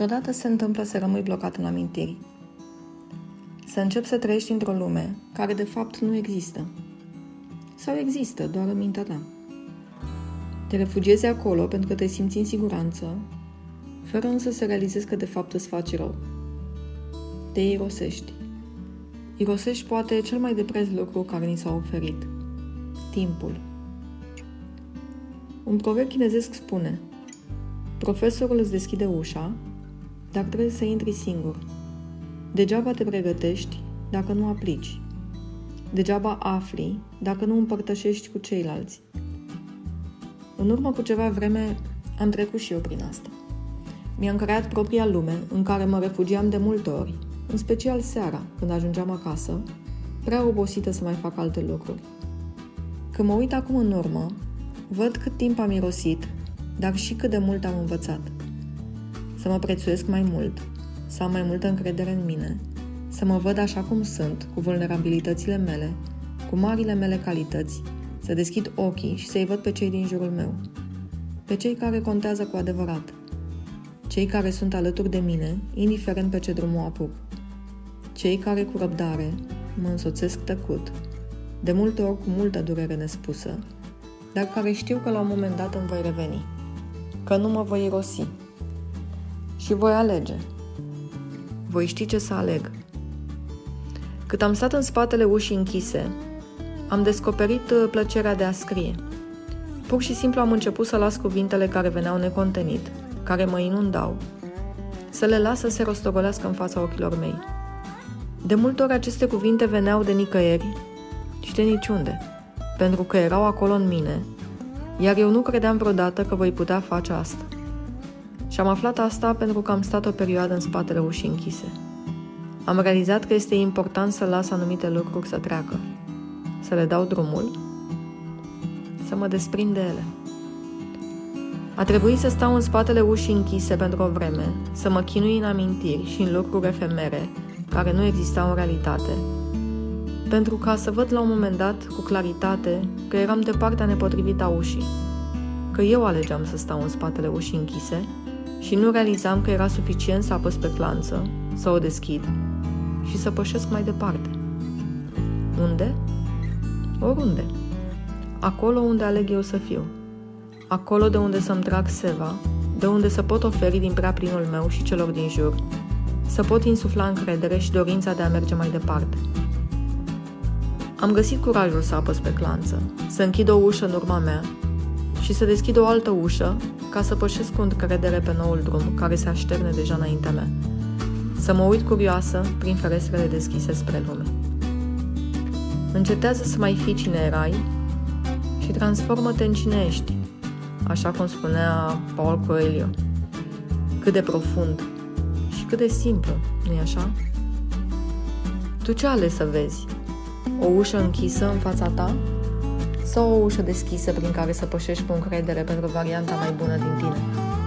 Câteodată se întâmplă să rămâi blocat în amintiri. Să începi să trăiești într-o lume care de fapt nu există. Sau există, doar în mintea ta. Te refugiezi acolo pentru că te simți în siguranță, fără însă să realizezi că de fapt îți faci rău. Te irosești. Irosești poate cel mai de preț lucru care ni s-a oferit. Timpul. Un proverb chinezesc spune Profesorul îți deschide ușa dar trebuie să intri singur. Degeaba te pregătești dacă nu aplici. Degeaba afli dacă nu împărtășești cu ceilalți. În urmă cu ceva vreme am trecut și eu prin asta. Mi-am creat propria lume în care mă refugiam de multe ori, în special seara, când ajungeam acasă, prea obosită să mai fac alte lucruri. Când mă uit acum în urmă, văd cât timp am irosit, dar și cât de mult am învățat – să mă prețuiesc mai mult, să am mai multă încredere în mine, să mă văd așa cum sunt, cu vulnerabilitățile mele, cu marile mele calități, să deschid ochii și să-i văd pe cei din jurul meu, pe cei care contează cu adevărat, cei care sunt alături de mine, indiferent pe ce drum o apuc, cei care cu răbdare mă însoțesc tăcut, de multe ori cu multă durere nespusă, dar care știu că la un moment dat îmi voi reveni, că nu mă voi irosi, și voi alege. Voi ști ce să aleg. Cât am stat în spatele ușii închise, am descoperit uh, plăcerea de a scrie. Pur și simplu am început să las cuvintele care veneau necontenit, care mă inundau, să le las să se rostogolească în fața ochilor mei. De multe ori aceste cuvinte veneau de nicăieri și de niciunde, pentru că erau acolo în mine, iar eu nu credeam vreodată că voi putea face asta. Și am aflat asta pentru că am stat o perioadă în spatele ușii închise. Am realizat că este important să las anumite lucruri să treacă, să le dau drumul, să mă desprind de ele. A trebuit să stau în spatele ușii închise pentru o vreme, să mă chinui în amintiri și în lucruri efemere care nu existau în realitate, pentru ca să văd la un moment dat cu claritate că eram de partea nepotrivită a ușii, că eu alegeam să stau în spatele ușii închise și nu realizam că era suficient să apăs pe clanță, să o deschid și să pășesc mai departe. Unde? Oriunde. Acolo unde aleg eu să fiu. Acolo de unde să-mi trag seva, de unde să pot oferi din prea plinul meu și celor din jur, să pot insufla încredere și dorința de a merge mai departe. Am găsit curajul să apăs pe clanță, să închid o ușă în urma mea și să deschid o altă ușă ca să pășesc cu încredere pe noul drum care se așterne deja înaintea mea. Să mă uit curioasă prin ferestrele deschise spre lume. Încetează să mai fii cine erai și transformă-te în cine ești, așa cum spunea Paul Coelho. Cât de profund și cât de simplu, nu-i așa? Tu ce ales să vezi? O ușă închisă în fața ta sau o ușă deschisă prin care să pășești cu încredere pentru varianta mai bună din tine.